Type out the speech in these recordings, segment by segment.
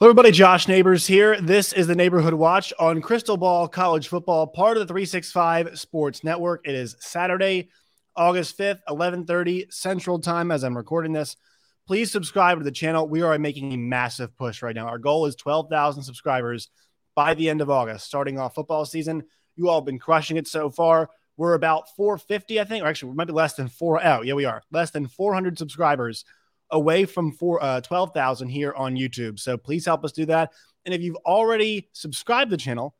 Hello, everybody. Josh Neighbors here. This is the Neighborhood Watch on Crystal Ball College Football, part of the 365 Sports Network. It is Saturday, August 5th, 11:30 Central Time as I'm recording this. Please subscribe to the channel. We are making a massive push right now. Our goal is 12,000 subscribers by the end of August, starting off football season. You all have been crushing it so far. We're about 450, I think, or actually, we might be less than four. Oh, yeah, we are less than 400 subscribers away from four, uh, 12,000 here on YouTube. So please help us do that. And if you've already subscribed the channel,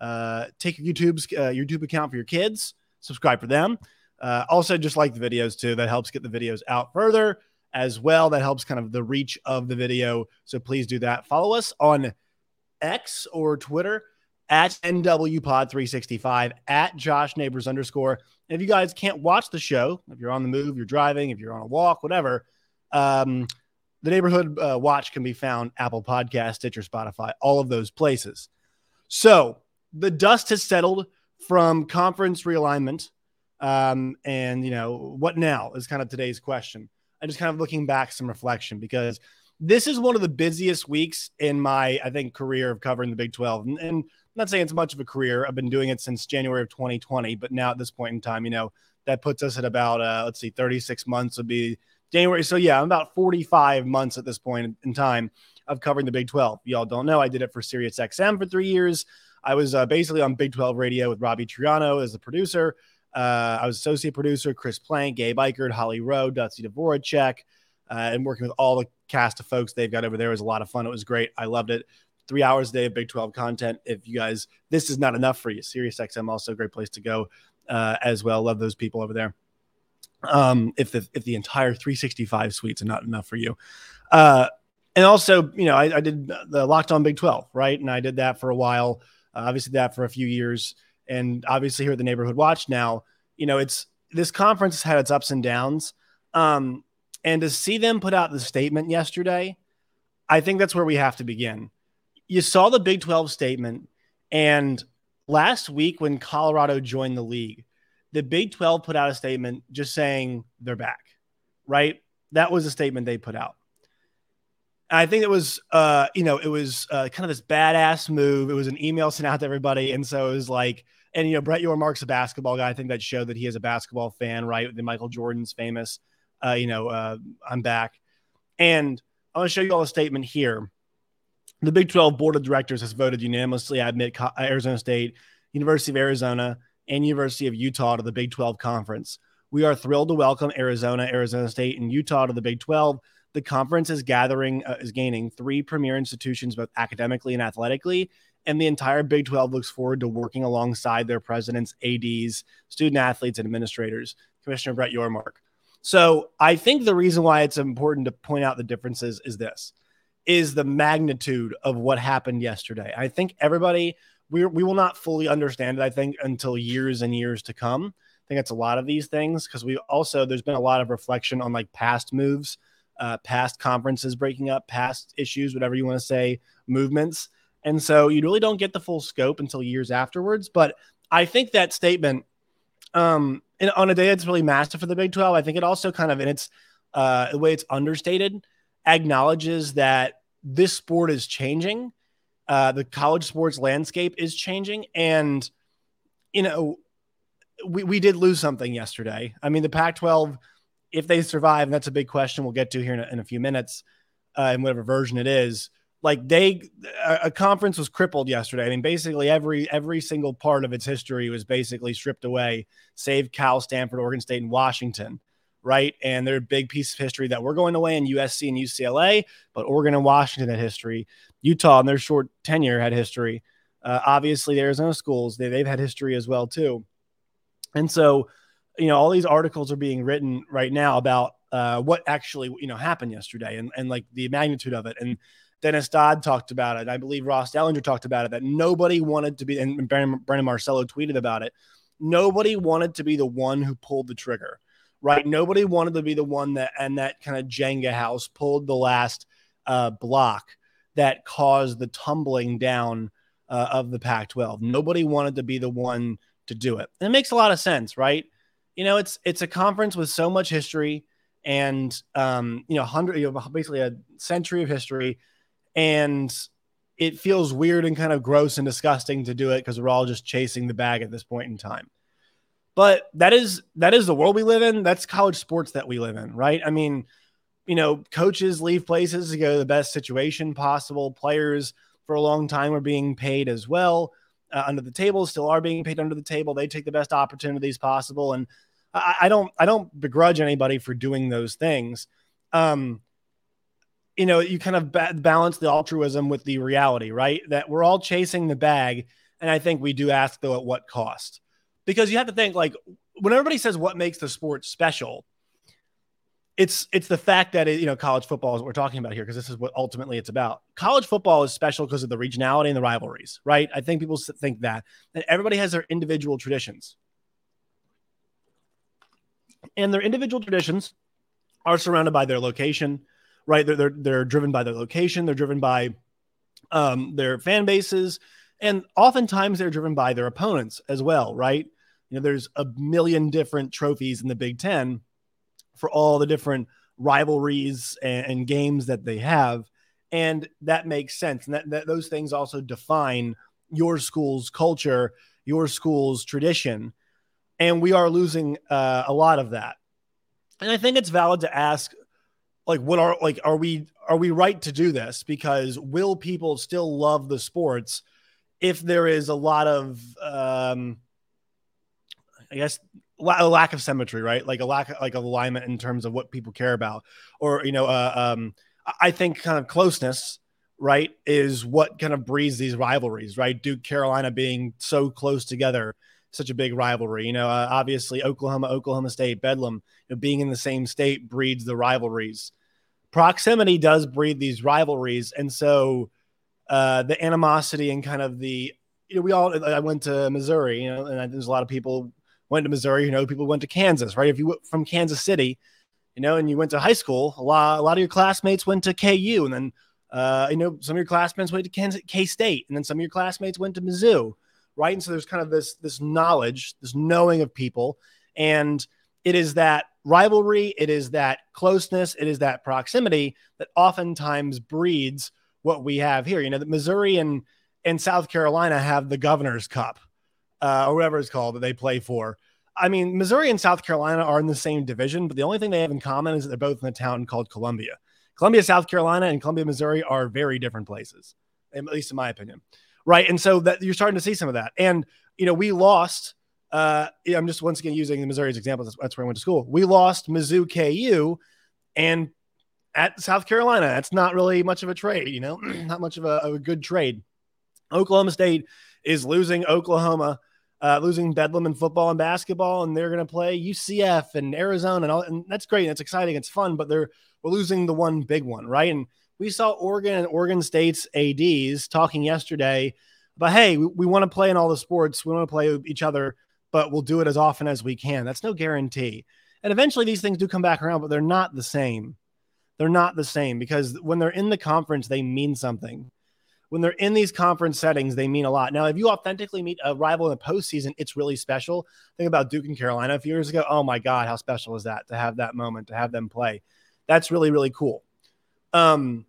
uh, take your YouTube's uh, YouTube account for your kids, subscribe for them. Uh, also, just like the videos too. That helps get the videos out further as well. That helps kind of the reach of the video. So please do that. Follow us on X or Twitter at NWPod365 at Josh Neighbors underscore. And if you guys can't watch the show, if you're on the move, you're driving, if you're on a walk, whatever, um, the neighborhood uh, watch can be found Apple Podcast, Stitcher, Spotify, all of those places. So the dust has settled from conference realignment. Um, and you know, what now is kind of today's question. I'm just kind of looking back some reflection because this is one of the busiest weeks in my, I think, career of covering the Big 12. And, and I'm not saying it's much of a career. I've been doing it since January of 2020, but now at this point in time, you know, that puts us at about, uh, let's see, 36 months would be January. So yeah, I'm about 45 months at this point in time of covering the Big 12. Y'all don't know I did it for Sirius XM for three years. I was uh, basically on Big 12 radio with Robbie Triano as the producer. Uh, I was associate producer, Chris Plank, Gabe Ikard, Holly Rowe, Dusty Dvoracek, uh, and working with all the cast of folks they've got over there was a lot of fun. It was great. I loved it. Three hours a day of Big 12 content. If you guys, this is not enough for you. Sirius XM also a great place to go uh, as well. Love those people over there um, if the if the entire 365 suites are not enough for you. Uh, and also, you know, I, I, did the Locked On Big 12, right? And I did that for a while. Uh, obviously, that for a few years, and obviously here at the Neighborhood Watch now, you know, it's this conference has had its ups and downs. Um, and to see them put out the statement yesterday, I think that's where we have to begin. You saw the Big 12 statement, and last week when Colorado joined the league, the Big 12 put out a statement just saying they're back, right? That was a statement they put out. And I think it was, uh, you know, it was uh, kind of this badass move. It was an email sent out to everybody. And so it was like, and, you know, Brett Yormark's a basketball guy. I think that showed that he is a basketball fan, right? The Michael Jordan's famous, uh, you know, uh, I'm back. And I want to show you all a statement here. The Big 12 Board of Directors has voted unanimously. I admit Arizona State, University of Arizona, and University of Utah to the Big 12 Conference. We are thrilled to welcome Arizona, Arizona State, and Utah to the Big 12. The conference is gathering, uh, is gaining three premier institutions, both academically and athletically. And the entire Big 12 looks forward to working alongside their presidents, ADs, student athletes, and administrators. Commissioner Brett Yormark. So I think the reason why it's important to point out the differences is this is the magnitude of what happened yesterday. I think everybody we, we will not fully understand it, I think, until years and years to come. I think it's a lot of these things because we also, there's been a lot of reflection on like past moves, uh, past conferences breaking up, past issues, whatever you want to say, movements. And so you really don't get the full scope until years afterwards. But I think that statement, um, on a day that's really massive for the Big 12, I think it also kind of, in its uh, the way it's understated, acknowledges that this sport is changing uh, the college sports landscape is changing, and you know, we we did lose something yesterday. I mean, the Pac-12, if they survive, and that's a big question we'll get to here in a, in a few minutes, uh, in whatever version it is. Like they, a conference was crippled yesterday. I mean, basically every every single part of its history was basically stripped away, save Cal, Stanford, Oregon State, and Washington right? And they're a big piece of history that we're going away in USC and UCLA, but Oregon and Washington had history. Utah, in their short tenure, had history. Uh, obviously, the Arizona schools, they, they've had history as well, too. And so, you know, all these articles are being written right now about uh, what actually you know happened yesterday and, and like the magnitude of it. And Dennis Dodd talked about it. I believe Ross Dellenger talked about it that nobody wanted to be, and Brandon, Brandon Marcello tweeted about it. Nobody wanted to be the one who pulled the trigger, right? Nobody wanted to be the one that, and that kind of Jenga house pulled the last uh, block that caused the tumbling down uh, of the Pac 12. Nobody wanted to be the one to do it. And it makes a lot of sense, right? You know, it's it's a conference with so much history and um, you know, hundred, you know, basically a century of history, and it feels weird and kind of gross and disgusting to do it because we're all just chasing the bag at this point in time. But that is that is the world we live in. That's college sports that we live in, right? I mean, you know, coaches leave places to go to the best situation possible. Players for a long time are being paid as well uh, under the table, still are being paid under the table. They take the best opportunities possible, and I, I don't I don't begrudge anybody for doing those things. Um, you know, you kind of ba- balance the altruism with the reality, right? That we're all chasing the bag, and I think we do ask though at what cost, because you have to think like when everybody says what makes the sport special it's it's the fact that it, you know college football is what we're talking about here because this is what ultimately it's about. College football is special because of the regionality and the rivalries, right? I think people think that, and everybody has their individual traditions, and their individual traditions are surrounded by their location, right? They're they're, they're driven by their location, they're driven by um, their fan bases, and oftentimes they're driven by their opponents as well, right? You know, there's a million different trophies in the Big Ten for all the different rivalries and, and games that they have. And that makes sense. And that, that those things also define your school's culture, your school's tradition. And we are losing uh, a lot of that. And I think it's valid to ask, like, what are like, are we are we right to do this? Because will people still love the sports if there is a lot of um, I guess a lack of symmetry, right? Like a lack of, like of alignment in terms of what people care about, or you know, uh, um, I think kind of closeness, right, is what kind of breeds these rivalries, right? Duke Carolina being so close together, such a big rivalry. You know, uh, obviously Oklahoma, Oklahoma State, Bedlam, you know, being in the same state breeds the rivalries. Proximity does breed these rivalries, and so uh, the animosity and kind of the you know, we all I went to Missouri, you know, and there's a lot of people went to Missouri, you know, people went to Kansas, right? If you went from Kansas City, you know, and you went to high school, a lot, a lot of your classmates went to KU, and then, uh, you know, some of your classmates went to K State, and then some of your classmates went to Mizzou, right? And so there's kind of this this knowledge, this knowing of people, and it is that rivalry, it is that closeness, it is that proximity that oftentimes breeds what we have here. You know, that Missouri and and South Carolina have the Governor's Cup, uh, or whatever it's called that they play for. I mean, Missouri and South Carolina are in the same division, but the only thing they have in common is that they're both in a town called Columbia. Columbia, South Carolina, and Columbia, Missouri are very different places, at least in my opinion. Right. And so that you're starting to see some of that. And, you know, we lost. Uh, I'm just once again using the Missouri as example. That's, where I went to school. We lost Mizzou KU and at South Carolina. That's not really much of a trade, you know, not much of a, a good trade. Oklahoma State is losing Oklahoma uh, losing Bedlam in football and basketball, and they're going to play UCF and Arizona, and all, and that's great. And It's exciting. It's fun, but they're we're losing the one big one, right? And we saw Oregon and Oregon State's ads talking yesterday about, hey, we, we want to play in all the sports, we want to play each other, but we'll do it as often as we can. That's no guarantee. And eventually, these things do come back around, but they're not the same. They're not the same because when they're in the conference, they mean something when they're in these conference settings, they mean a lot. Now, if you authentically meet a rival in the postseason, it's really special. Think about Duke and Carolina a few years ago. Oh my God, how special is that to have that moment, to have them play? That's really, really cool. Um,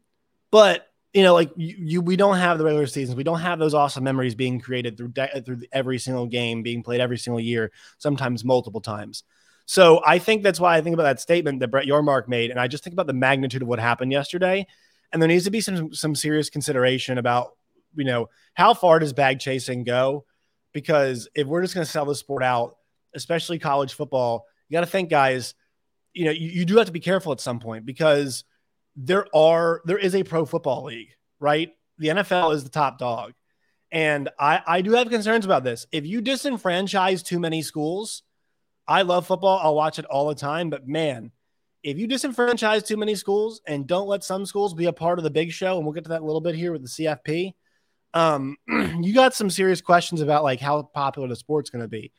but you know, like you, you, we don't have the regular seasons. We don't have those awesome memories being created through de- through every single game being played every single year, sometimes multiple times. So I think that's why I think about that statement that Brett Yormark made, and I just think about the magnitude of what happened yesterday and there needs to be some some serious consideration about you know how far does bag chasing go? Because if we're just going to sell the sport out especially college football you got to think guys you know you, you do have to be careful at some point because there are there is a pro football league right? The nfl is the top dog. And i i do have concerns about this. If you disenfranchise too many schools i love football. I'll watch it all the time. But man if you disenfranchise too many schools and don't let some schools be a part of the big show, and we'll get to that a little bit here with the CFP, um, you got some serious questions about like how popular the sport's going to be.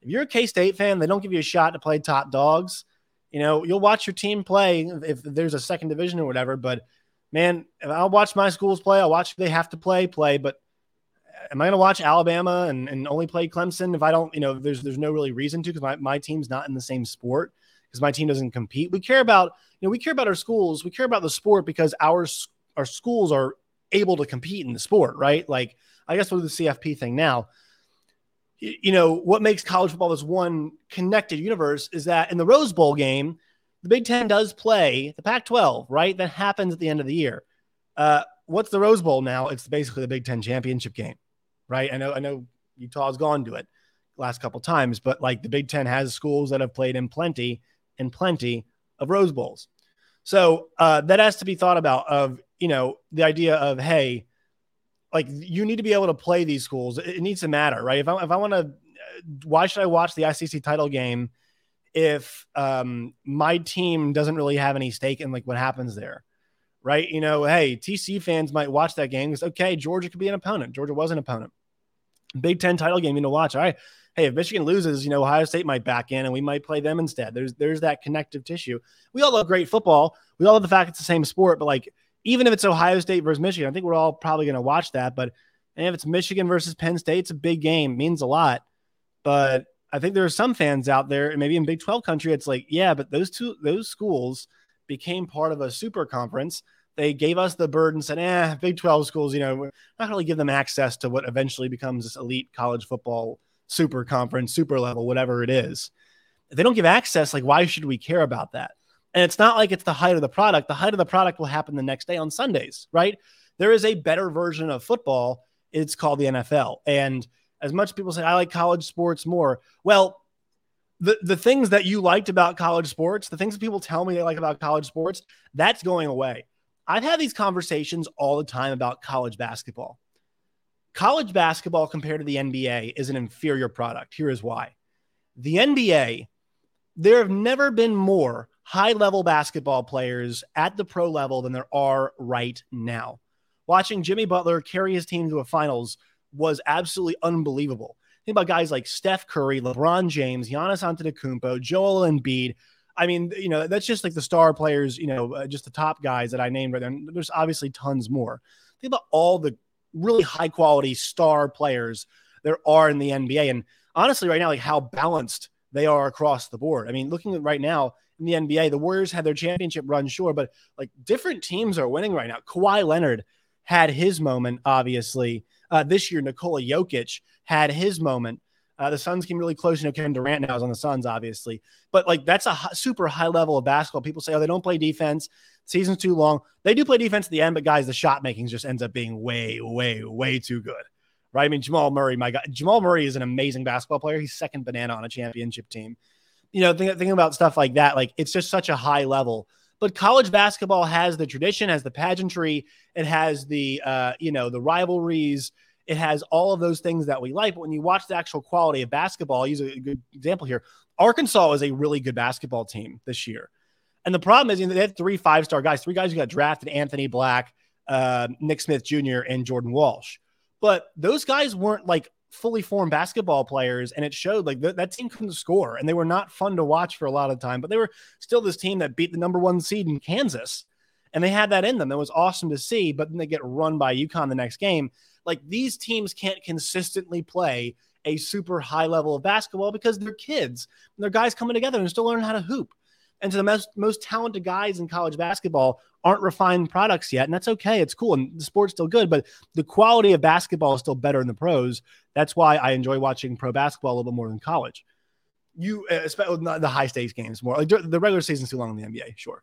If you're a K State fan, they don't give you a shot to play top dogs. You know, you'll watch your team play if there's a second division or whatever. But man, if I'll watch my schools play, I'll watch they have to play, play. But am I going to watch Alabama and, and only play Clemson if I don't, you know, there's there's no really reason to because my, my team's not in the same sport because my team doesn't compete. We care about, you know, we care about our schools. We care about the sport because our our schools are able to compete in the sport, right? Like I guess we'll do the CFP thing now you know, what makes college football this one connected universe is that in the Rose Bowl game, the Big Ten does play the Pac 12, right? That happens at the end of the year. Uh, what's the Rose Bowl now? It's basically the Big Ten championship game, right? I know, I know Utah's gone to it last couple times, but like the Big Ten has schools that have played in plenty and plenty of Rose Bowls. So uh, that has to be thought about of, you know, the idea of, hey, like you need to be able to play these schools. It, needs to matter, right? If I if I want to, why should I watch the SEC title game if um, my team doesn't really have any stake in like what happens there, right? You know, hey, TC fans might watch that game because okay, Georgia could be an opponent. Georgia was an opponent. Big Ten title game, you know, watch. All right, hey, if Michigan loses, you know, Ohio State might back in and we might play them instead. There's there's that connective tissue. We all love great football. We all love the fact it's the same sport, but like even if it's Ohio State versus Michigan, I think we're all probably going to watch that. But and if it's Michigan versus Penn State, it's a big game, means a lot. But I think there are some fans out there, and maybe in Big 12 country, it's like, yeah, but those two those schools became part of a super conference. They gave us the burden, said, eh, Big 12 schools, you know, we're not really give them access to what eventually becomes this elite college football super conference, super level, whatever it is. If they don't give access, like, why should we care about that? And it's not like it's the height of the product. The height of the product will happen the next day on Sundays, right? There is a better version of football. It's called the NFL. And as much people say, I like college sports more. Well, the, the things that you liked about college sports, the things that people tell me they like about college sports, that's going away. I've had these conversations all the time about college basketball. College basketball compared to the NBA is an inferior product. Here is why. The NBA, there have never been more high level basketball players at the pro level than there are right now. Watching Jimmy Butler carry his team to a finals was absolutely unbelievable. Think about guys like Steph Curry, LeBron James, Giannis Antetokounmpo, Joel Embiid. I mean, you know, that's just like the star players, you know, uh, just the top guys that I named right there. And there's obviously tons more. Think about all the really high quality star players there are in the NBA. And honestly, right now, like how balanced they are across the board. I mean, looking at right now, in the NBA. The Warriors had their championship run, sure, but like different teams are winning right now. Kawhi Leonard had his moment, obviously. Uh, this year, Nikola Jokic had his moment. Uh, the Suns came really close. You know, Kevin Durant now is on the Suns, obviously, but like that's a super high level of basketball. People say, oh, they don't play defense. Season's too long. They do play defense at the end, but guys, the shot making just ends up being way, way, way too good. Right? I mean, Jamal Murray, my God, Jamal Murray is an amazing basketball player. He's second banana on a championship team you know, think, thinking about stuff like that, like it's just such a high level. But college basketball has the tradition, has the pageantry, it has the, uh, you know, the rivalries, it has all of those things that we like. But when you watch the actual quality of basketball, I'll use a good example here. Arkansas is a really good basketball team this year. And the problem is, you know, they had three five star guys, three guys who got drafted Anthony Black, uh, Nick Smith Jr., and Jordan Walsh. But those guys weren't like fully formed basketball players, and it showed like th- that team couldn't score, and they were not fun to watch for a lot of time. But they were still this team that beat the number one seed in Kansas, and they had that in them. It was awesome to see. But then they get run by UConn the next game. Like these teams can't consistently play a super high level of basketball because they're kids. And they're guys coming together and still learning how to hoop. And so the most most talented guys in college basketball aren't refined products yet, and that's okay. It's cool, and the sport's still good, but the quality of basketball is still better in the pros. That's why I enjoy watching pro basketball a little bit more than college. You, uh, especially the high stakes games, more like the regular season's too long in the NBA. Sure,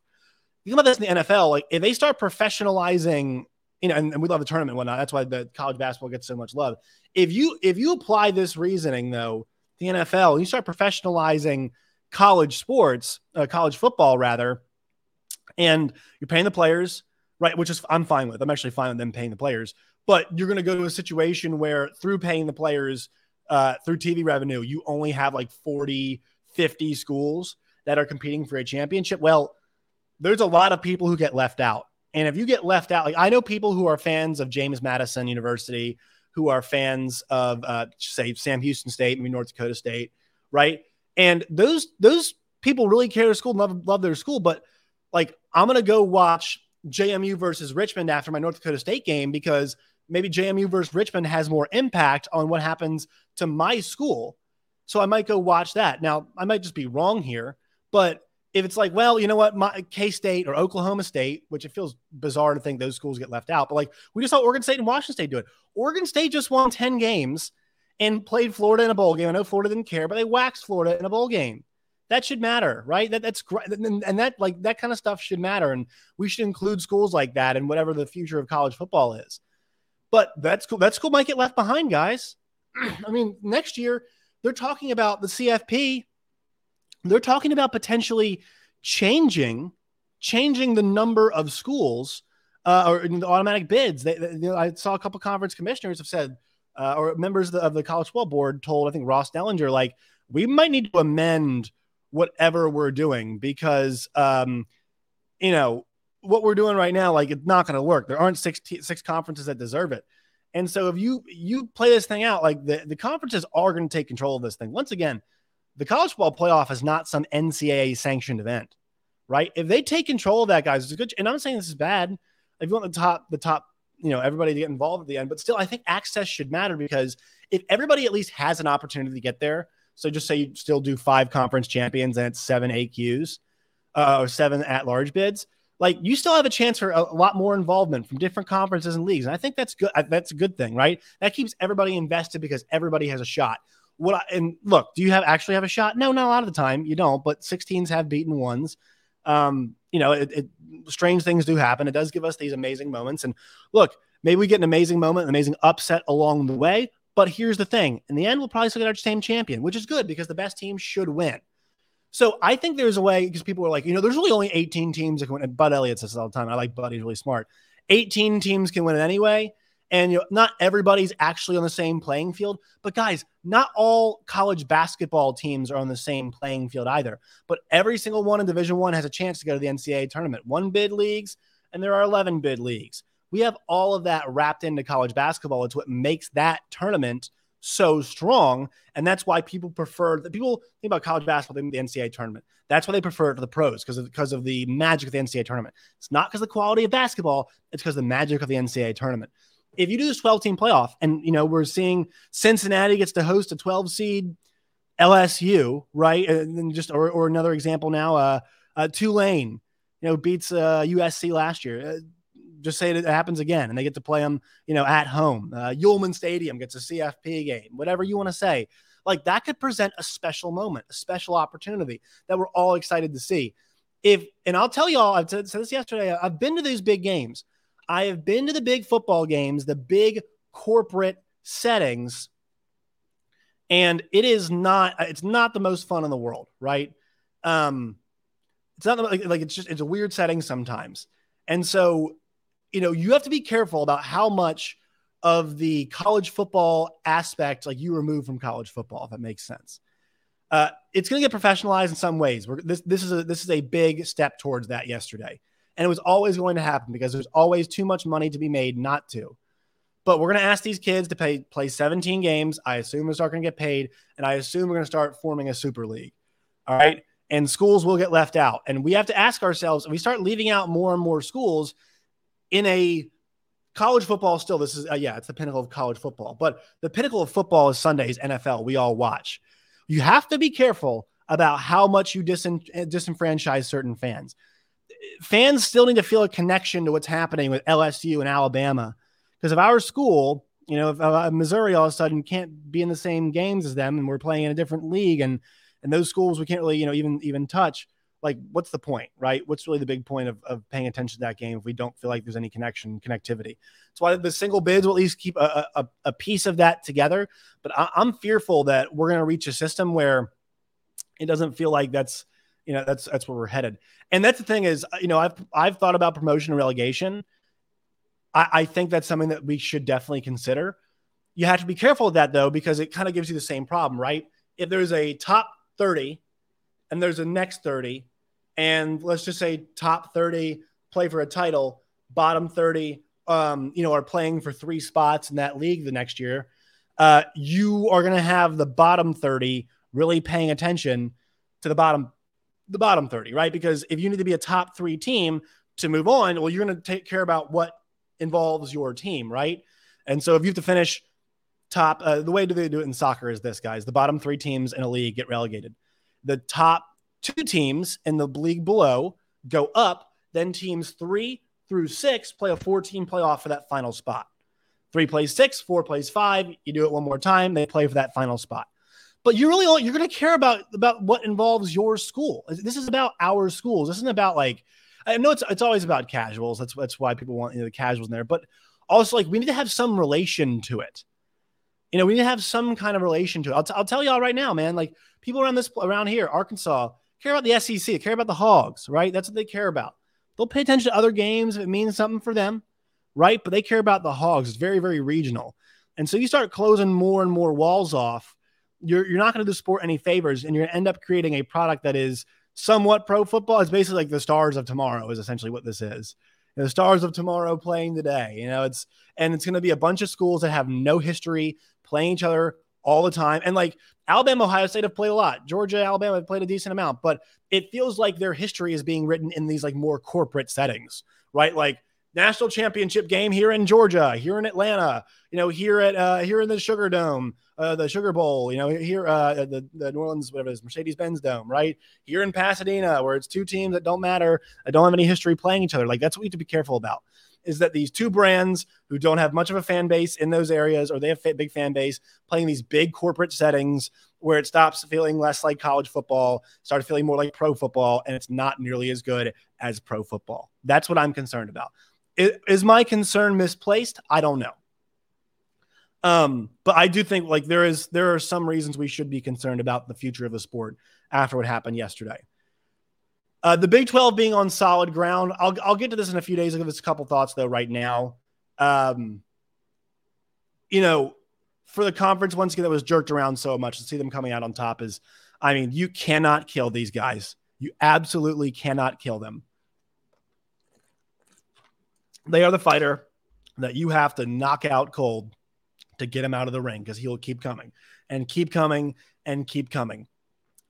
you think about this in the NFL. Like if they start professionalizing, you know, and, and we love the tournament and whatnot. That's why the college basketball gets so much love. If you if you apply this reasoning though, the NFL, you start professionalizing college sports, uh, college football rather, and you're paying the players, right? Which is I'm fine with. I'm actually fine with them paying the players, but you're going to go to a situation where through paying the players, uh, through TV revenue, you only have like 40, 50 schools that are competing for a championship. Well, there's a lot of people who get left out. And if you get left out, like I know people who are fans of James Madison University, who are fans of uh, say Sam Houston State, maybe North Dakota State, right? And those those people really care their school, love love their school. But like I'm gonna go watch JMU versus Richmond after my North Dakota State game because maybe JMU versus Richmond has more impact on what happens to my school. So I might go watch that. Now I might just be wrong here, but if it's like, well, you know what, my K State or Oklahoma State, which it feels bizarre to think those schools get left out, but like we just saw Oregon State and Washington State do it. Oregon State just won 10 games and played Florida in a bowl game. I know Florida didn't care, but they waxed Florida in a bowl game. That should matter, right? That that's great, and, and that like that kind of stuff should matter, and we should include schools like that in whatever the future of college football is. But that's cool. that school might get left behind, guys. I mean, next year they're talking about the CFP they're talking about potentially changing changing the number of schools uh, or the automatic bids. They, they, you know, I saw a couple conference commissioners have said, uh, or members of the, of the, college football board told, I think Ross Dellenger, like we might need to amend whatever we're doing because, um, you know, what we're doing right now, like it's not going to work. There aren't six t- six conferences that deserve it. And so if you you play this thing out, like the, the conferences are going to take control of this thing. Once again, the college football playoff is not some NCAA sanctioned event, right? If they take control of that, guys, it's a good. And I'm saying this is bad. If you want the top, the top, you know, everybody to get involved at the end, but still, I think access should matter because if everybody at least has an opportunity to get there, so just say you still do five conference champions and it's seven AQs uh, or seven at large bids, like you still have a chance for a, a, lot more involvement from different conferences and leagues. And I think that's good. That's a good thing, right? That keeps everybody invested because everybody has a shot what I, and look, do you have actually have a shot? No, not a lot of the time you don't, but 16s have beaten ones. Um, you know, it, it, strange things do happen. It does give us these amazing moments. And look, maybe we get an amazing moment, an amazing upset along the way. But here's the thing: in the end, we'll probably still get our same champion, which is good because the best team should win. So I think there's a way because people are like, you know, there's really only 18 teams that can win. And Bud Elliott says all the time. I like Bud; he's really smart. 18 teams can win it anyway. And you know, not everybody's actually on the same playing field. But guys, not all college basketball teams are on the same playing field either. But every single one in Division One has a chance to go to the NCAA tournament. One bid leagues, and there are 11 bid leagues. We have all of that wrapped into college basketball. It's what makes that tournament so strong. And that's why people prefer that people think about college basketball, the NCAA tournament. That's why they prefer it to the pros because of because of the magic of the NCAA tournament. It's not because of the quality of basketball, it's because of the magic of the NCAA tournament if you do this 12 team playoff and you know we're seeing Cincinnati gets to host a 12 seed LSU, right? And then just or, or another example now, uh, uh Tulane, you know, beats uh, USC last year. Uh, just say it happens again, and they get to play them, you know, at home. Uh, Yulman Stadium gets a CFP game, whatever you want to say. Like that could present a special moment, a special opportunity that we're all excited to see. If and I'll tell y'all, I've said this yesterday. I've been to these big games. I have been to the big football games, the big corporate settings, and it is not it's not the most fun in the world, right? Um, it's not like, like it's just it's a weird setting sometimes, and so you know you have to be careful about how much of the college football aspect like you remove from college football, if that makes sense. Uh, it's going to get professionalized in some ways. We're, this this is a this is a big step towards that yesterday. And it was always going to happen because there's always too much money to be made not to. But we're going to ask these kids to pay, play 17 games. I assume they're starting to get paid. And I assume we're going to start forming a super league. All right. And schools will get left out. And we have to ask ourselves if we start leaving out more and more schools in a college football still this is uh, yeah it's the pinnacle of college football but the pinnacle of football is sunday's nfl we all watch you have to be careful about how much you disen- disenfranchise certain fans fans still need to feel a connection to what's happening with LSU and Alabama. Because if our school, you know, if uh, Missouri all of a sudden can't be in the same games as them and we're playing in a different league and and those schools we can't really, you know, even even touch, like what's the point, right? What's really the big point of, of paying attention to that game if we don't feel like there's any connection, connectivity? That's why the single bids will at least keep a, a, a piece of that together. But I, I'm fearful that we're going to reach a system where it doesn't feel like that's – you know that's that's where we're headed. And that's the thing is you know i've i've thought about promotion and relegation. I, I think that's something that we should definitely consider. You have to be careful with that though because it kind of gives you the same problem right? If there's a top 30 and there's a next 30 and let's just say top 30 play for a title, bottom 30, um, you know, are playing for three spots in that league the next year, uh, you are going to have the bottom 30 really paying attention to the bottom the bottom 30, right? Because if you need to be a top three team to move on, well, you're going to take care about what involves your team, right? And so if you have to finish top, uh, the way do they do it in soccer is this, guys: the bottom three teams in a league get relegated. The top two teams in the league below go up. Then teams three through six play a 14 playoff for that final spot. Three plays six, four plays five. You do it one more time, they play for that final spot. But you're really only, you're going to care about about what involves your school. This is about our schools. This isn't about like I know it's it's always about casuals. That's that's why people want you know, the casuals in there. But also like we need to have some relation to it. You know, we need to have some kind of relation to it. I'll, t- I'll tell y'all right now, man. Like people around this around here, Arkansas, care about the SEC, care about the Hogs, right? That's what they care about. They'll pay attention to other games if it means something for them, right? But they care about the Hogs. It's very very regional, and so you start closing more and more walls off you're you're not going to do sport any favors, and you're going to end up creating a product that is somewhat pro football. It's basically like the stars of tomorrow is essentially what this is. the stars of tomorrow playing today. You know, it's and it's going to be a bunch of schools that have no history playing each other all the time. And like Alabama, Ohio State have played a lot. Georgia, Alabama have played a decent amount, but it feels like their history is being written in these like more corporate settings, right? Like national championship game here in Georgia, here in Atlanta, you know, here at uh, here in the Sugar Dome, uh, the Sugar Bowl, you know, here uh, the the New Orleans whatever it is, Mercedes Benz Dome, right here in Pasadena, where it's two teams that don't matter, that don't have any history playing each other. Like that's what we need to be careful about. Is that these two brands who don't have much of a fan base in those areas, or they have a big fan base, playing these big corporate settings where it stops feeling less like college football, starts feeling more like pro football, and it's not nearly as good as pro football. That's what I'm concerned about. Is my concern misplaced? I don't know. Um, but I do think like there is there are some reasons we should be concerned about the future of the sport after what happened yesterday. Uh, the Big 12 being on solid ground. I'll I'll get to this in a few days. I'll give us a couple thoughts though right now. Um, you know, for the conference once again that was jerked around so much to see them coming out on top is, I mean, you cannot kill these guys. You absolutely cannot kill them. They are the fighter that you have to knock out cold to get him out of the ring because he'll keep coming and keep coming and keep coming.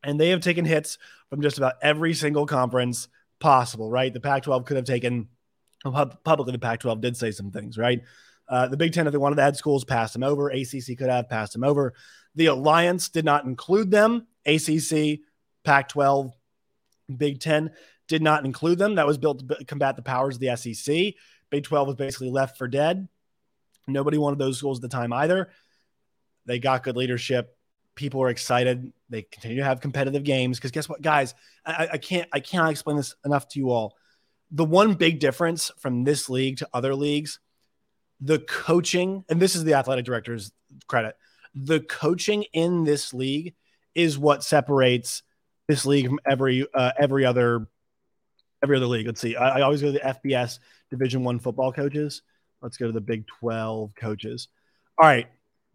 And they have taken hits from just about every single conference possible, right? The Pac 12 could have taken, publicly, the Pac 12 did say some things, right? Uh, the Big Ten, if they wanted to add schools, passed them over. ACC could have passed them over. The Alliance did not include them. ACC, Pac 12, Big Ten did not include them. That was built to combat the powers of the SEC. Big 12 was basically left for dead. Nobody wanted those schools at the time either. They got good leadership. People are excited. They continue to have competitive games because guess what, guys? I, I can't I cannot explain this enough to you all. The one big difference from this league to other leagues, the coaching, and this is the athletic director's credit. The coaching in this league is what separates this league from every uh, every other every other league. Let's see. I, I always go to the FBS Division One football coaches. Let's go to the Big 12 coaches. All right.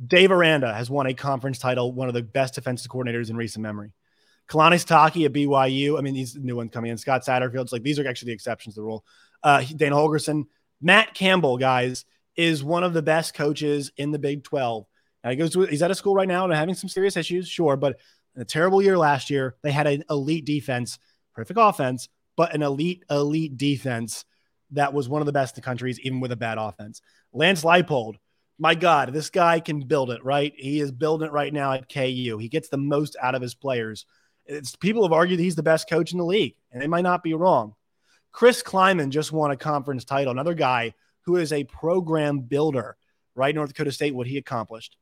Dave Aranda has won a conference title, one of the best defensive coordinators in recent memory. Kalani Sitake at BYU. I mean, these new ones coming in. Scott Satterfield's like these are actually the exceptions to the rule. Uh, Dana Holgorsen, Matt Campbell, guys, is one of the best coaches in the Big 12. Now he goes to he's at a school right now and having some serious issues, sure, but a terrible year last year. They had an elite defense, perfect offense, but an elite, elite defense that was one of the best in the countries, even with a bad offense. Lance Leipold, my God, this guy can build it, right? He is building it right now at KU. He gets the most out of his players. It's, people have argued he's the best coach in the league, and they might not be wrong. Chris Klieman just won a conference title, another guy who is a program builder, right? North Dakota State, what he accomplished.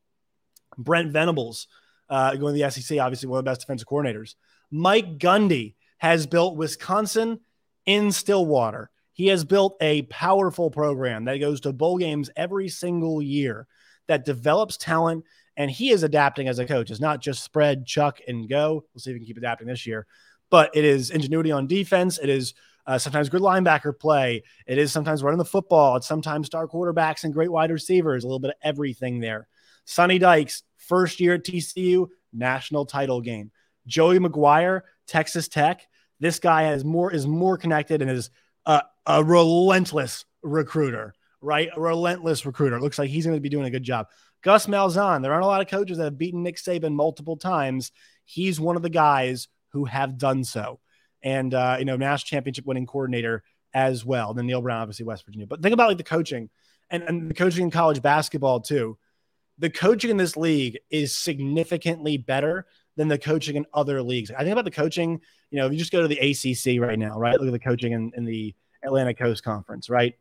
Brent Venables, uh, going to the SEC, obviously one of the best defensive coordinators. Mike Gundy has built Wisconsin in Stillwater. He has built a powerful program that goes to bowl games every single year that develops talent. And he is adapting as a coach. It's not just spread, chuck, and go. We'll see if we can keep adapting this year. But it is ingenuity on defense. It is uh, sometimes good linebacker play. It is sometimes running the football. It's sometimes star quarterbacks and great wide receivers. A little bit of everything there. Sonny Dykes, first year at TCU, national title game. Joey McGuire, Texas Tech, This guy has more is more connected and is a, a relentless recruiter, right? A relentless recruiter. Looks like he's going to be doing a good job. Gus Malzahn. There aren't a lot of coaches that have beaten Nick Saban multiple times. He's one of the guys who have done so, and uh, you know, national championship winning coordinator as well. Then Neal Brown, obviously West Virginia. But think about like the coaching and, and the coaching in college basketball too. The coaching in this league is significantly better than the coaching in other leagues. I think about the coaching, you know, if you just go to the ACC right now, right? Look at the coaching in, in the Atlantic Coast Conference, right?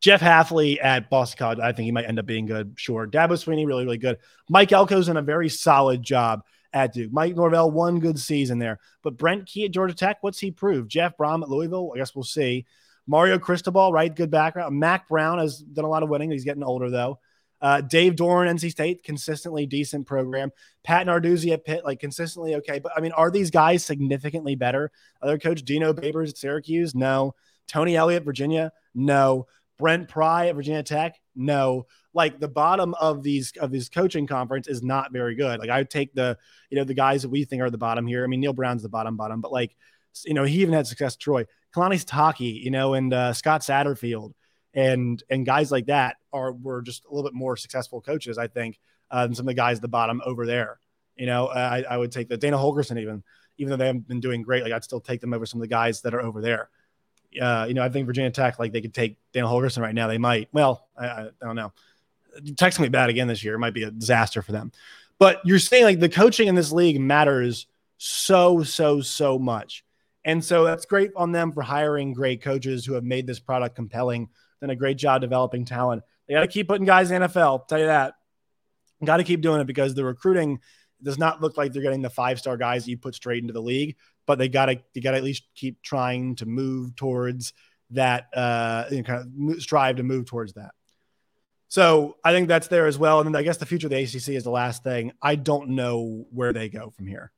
Jeff Hafley at Boston College, I think he might end up being good. Sure. Dabo Swinney, really, really good. Mike Elko's done a very solid job at Duke. Mike Norvell, one good season there. But Brent Key at Georgia Tech, what's he proved? Jeff Brohm at Louisville, I guess we'll see. Mario Cristobal, right? Good background. Mack Brown has done a lot of winning. He's getting older, though. Uh, Dave Doeren, NC State, consistently decent program. Pat Narduzzi at Pitt, like consistently okay. But I mean, are these guys significantly better? Other coach Dino Babers at Syracuse? No. Tony Elliott, Virginia? No. Brent Pry at Virginia Tech? No. Like the bottom of these of these coaching conference is not very good. Like I would take the, you know, the guys that we think are the bottom here. I mean, Neal Brown's the bottom bottom, but like, you know, he even had success Troy. Kalani Sitake, you know, and uh, Scott Satterfield and and guys like that are were just a little bit more successful coaches, I think, uh, than some of the guys at the bottom over there. You know, I, I would take the Dana Holgorsen even, even though they haven't been doing great, like I'd still take them over some of the guys that are over there uh, you know, I think Virginia Tech, like they could take Dana Holgorsen right now. They might. Well, I, I don't know. Tech's gonna be bad again this year. It might be a disaster for them. But you're saying like the coaching in this league matters so, so, so much. And so that's great on them for hiring great coaches who have made this product compelling, done a great job developing talent. They got to keep putting guys in NFL. Tell you that. Got to keep doing it because the recruiting does not look like they're getting the five star guys that you put straight into the league but they got to they got to at least keep trying to move towards that uh you know, kind of strive to move towards that so i think that's there as well and then i guess the future of the acc is the last thing i don't know where they go from here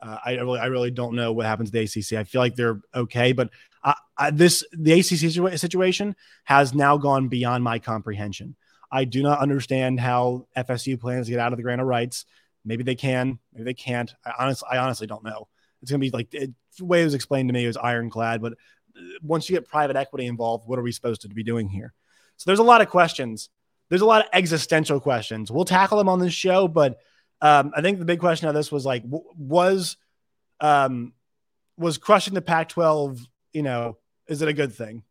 uh, I really, I really don't know what happens to the ACC. I feel like they're okay, but I, I, this the ACC situation has now gone beyond my comprehension. I do not understand how FSU plans to get out of the grant of rights. Maybe they can, maybe they can't. I honestly, I honestly don't know. It's going to be like it, the way it was explained to me was ironclad. But uh, once you get private equity involved, what are we supposed to be doing here? So there's a lot of questions. There's a lot of existential questions. We'll tackle them on this show, but um, I think the big question of this was like, w- was um, was crushing the Pac-12? You know, is it a good thing?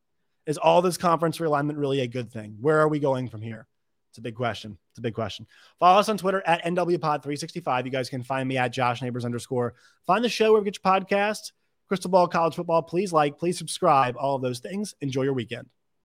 Is all this conference realignment really a good thing? Where are we going from here? It's a big question. It's a big question. Follow us on Twitter at NWPod365. You guys can find me at Josh Neighbors underscore. Find the show where we get your podcast. Crystal Ball College Football. Please like, please subscribe, all of those things. Enjoy your weekend.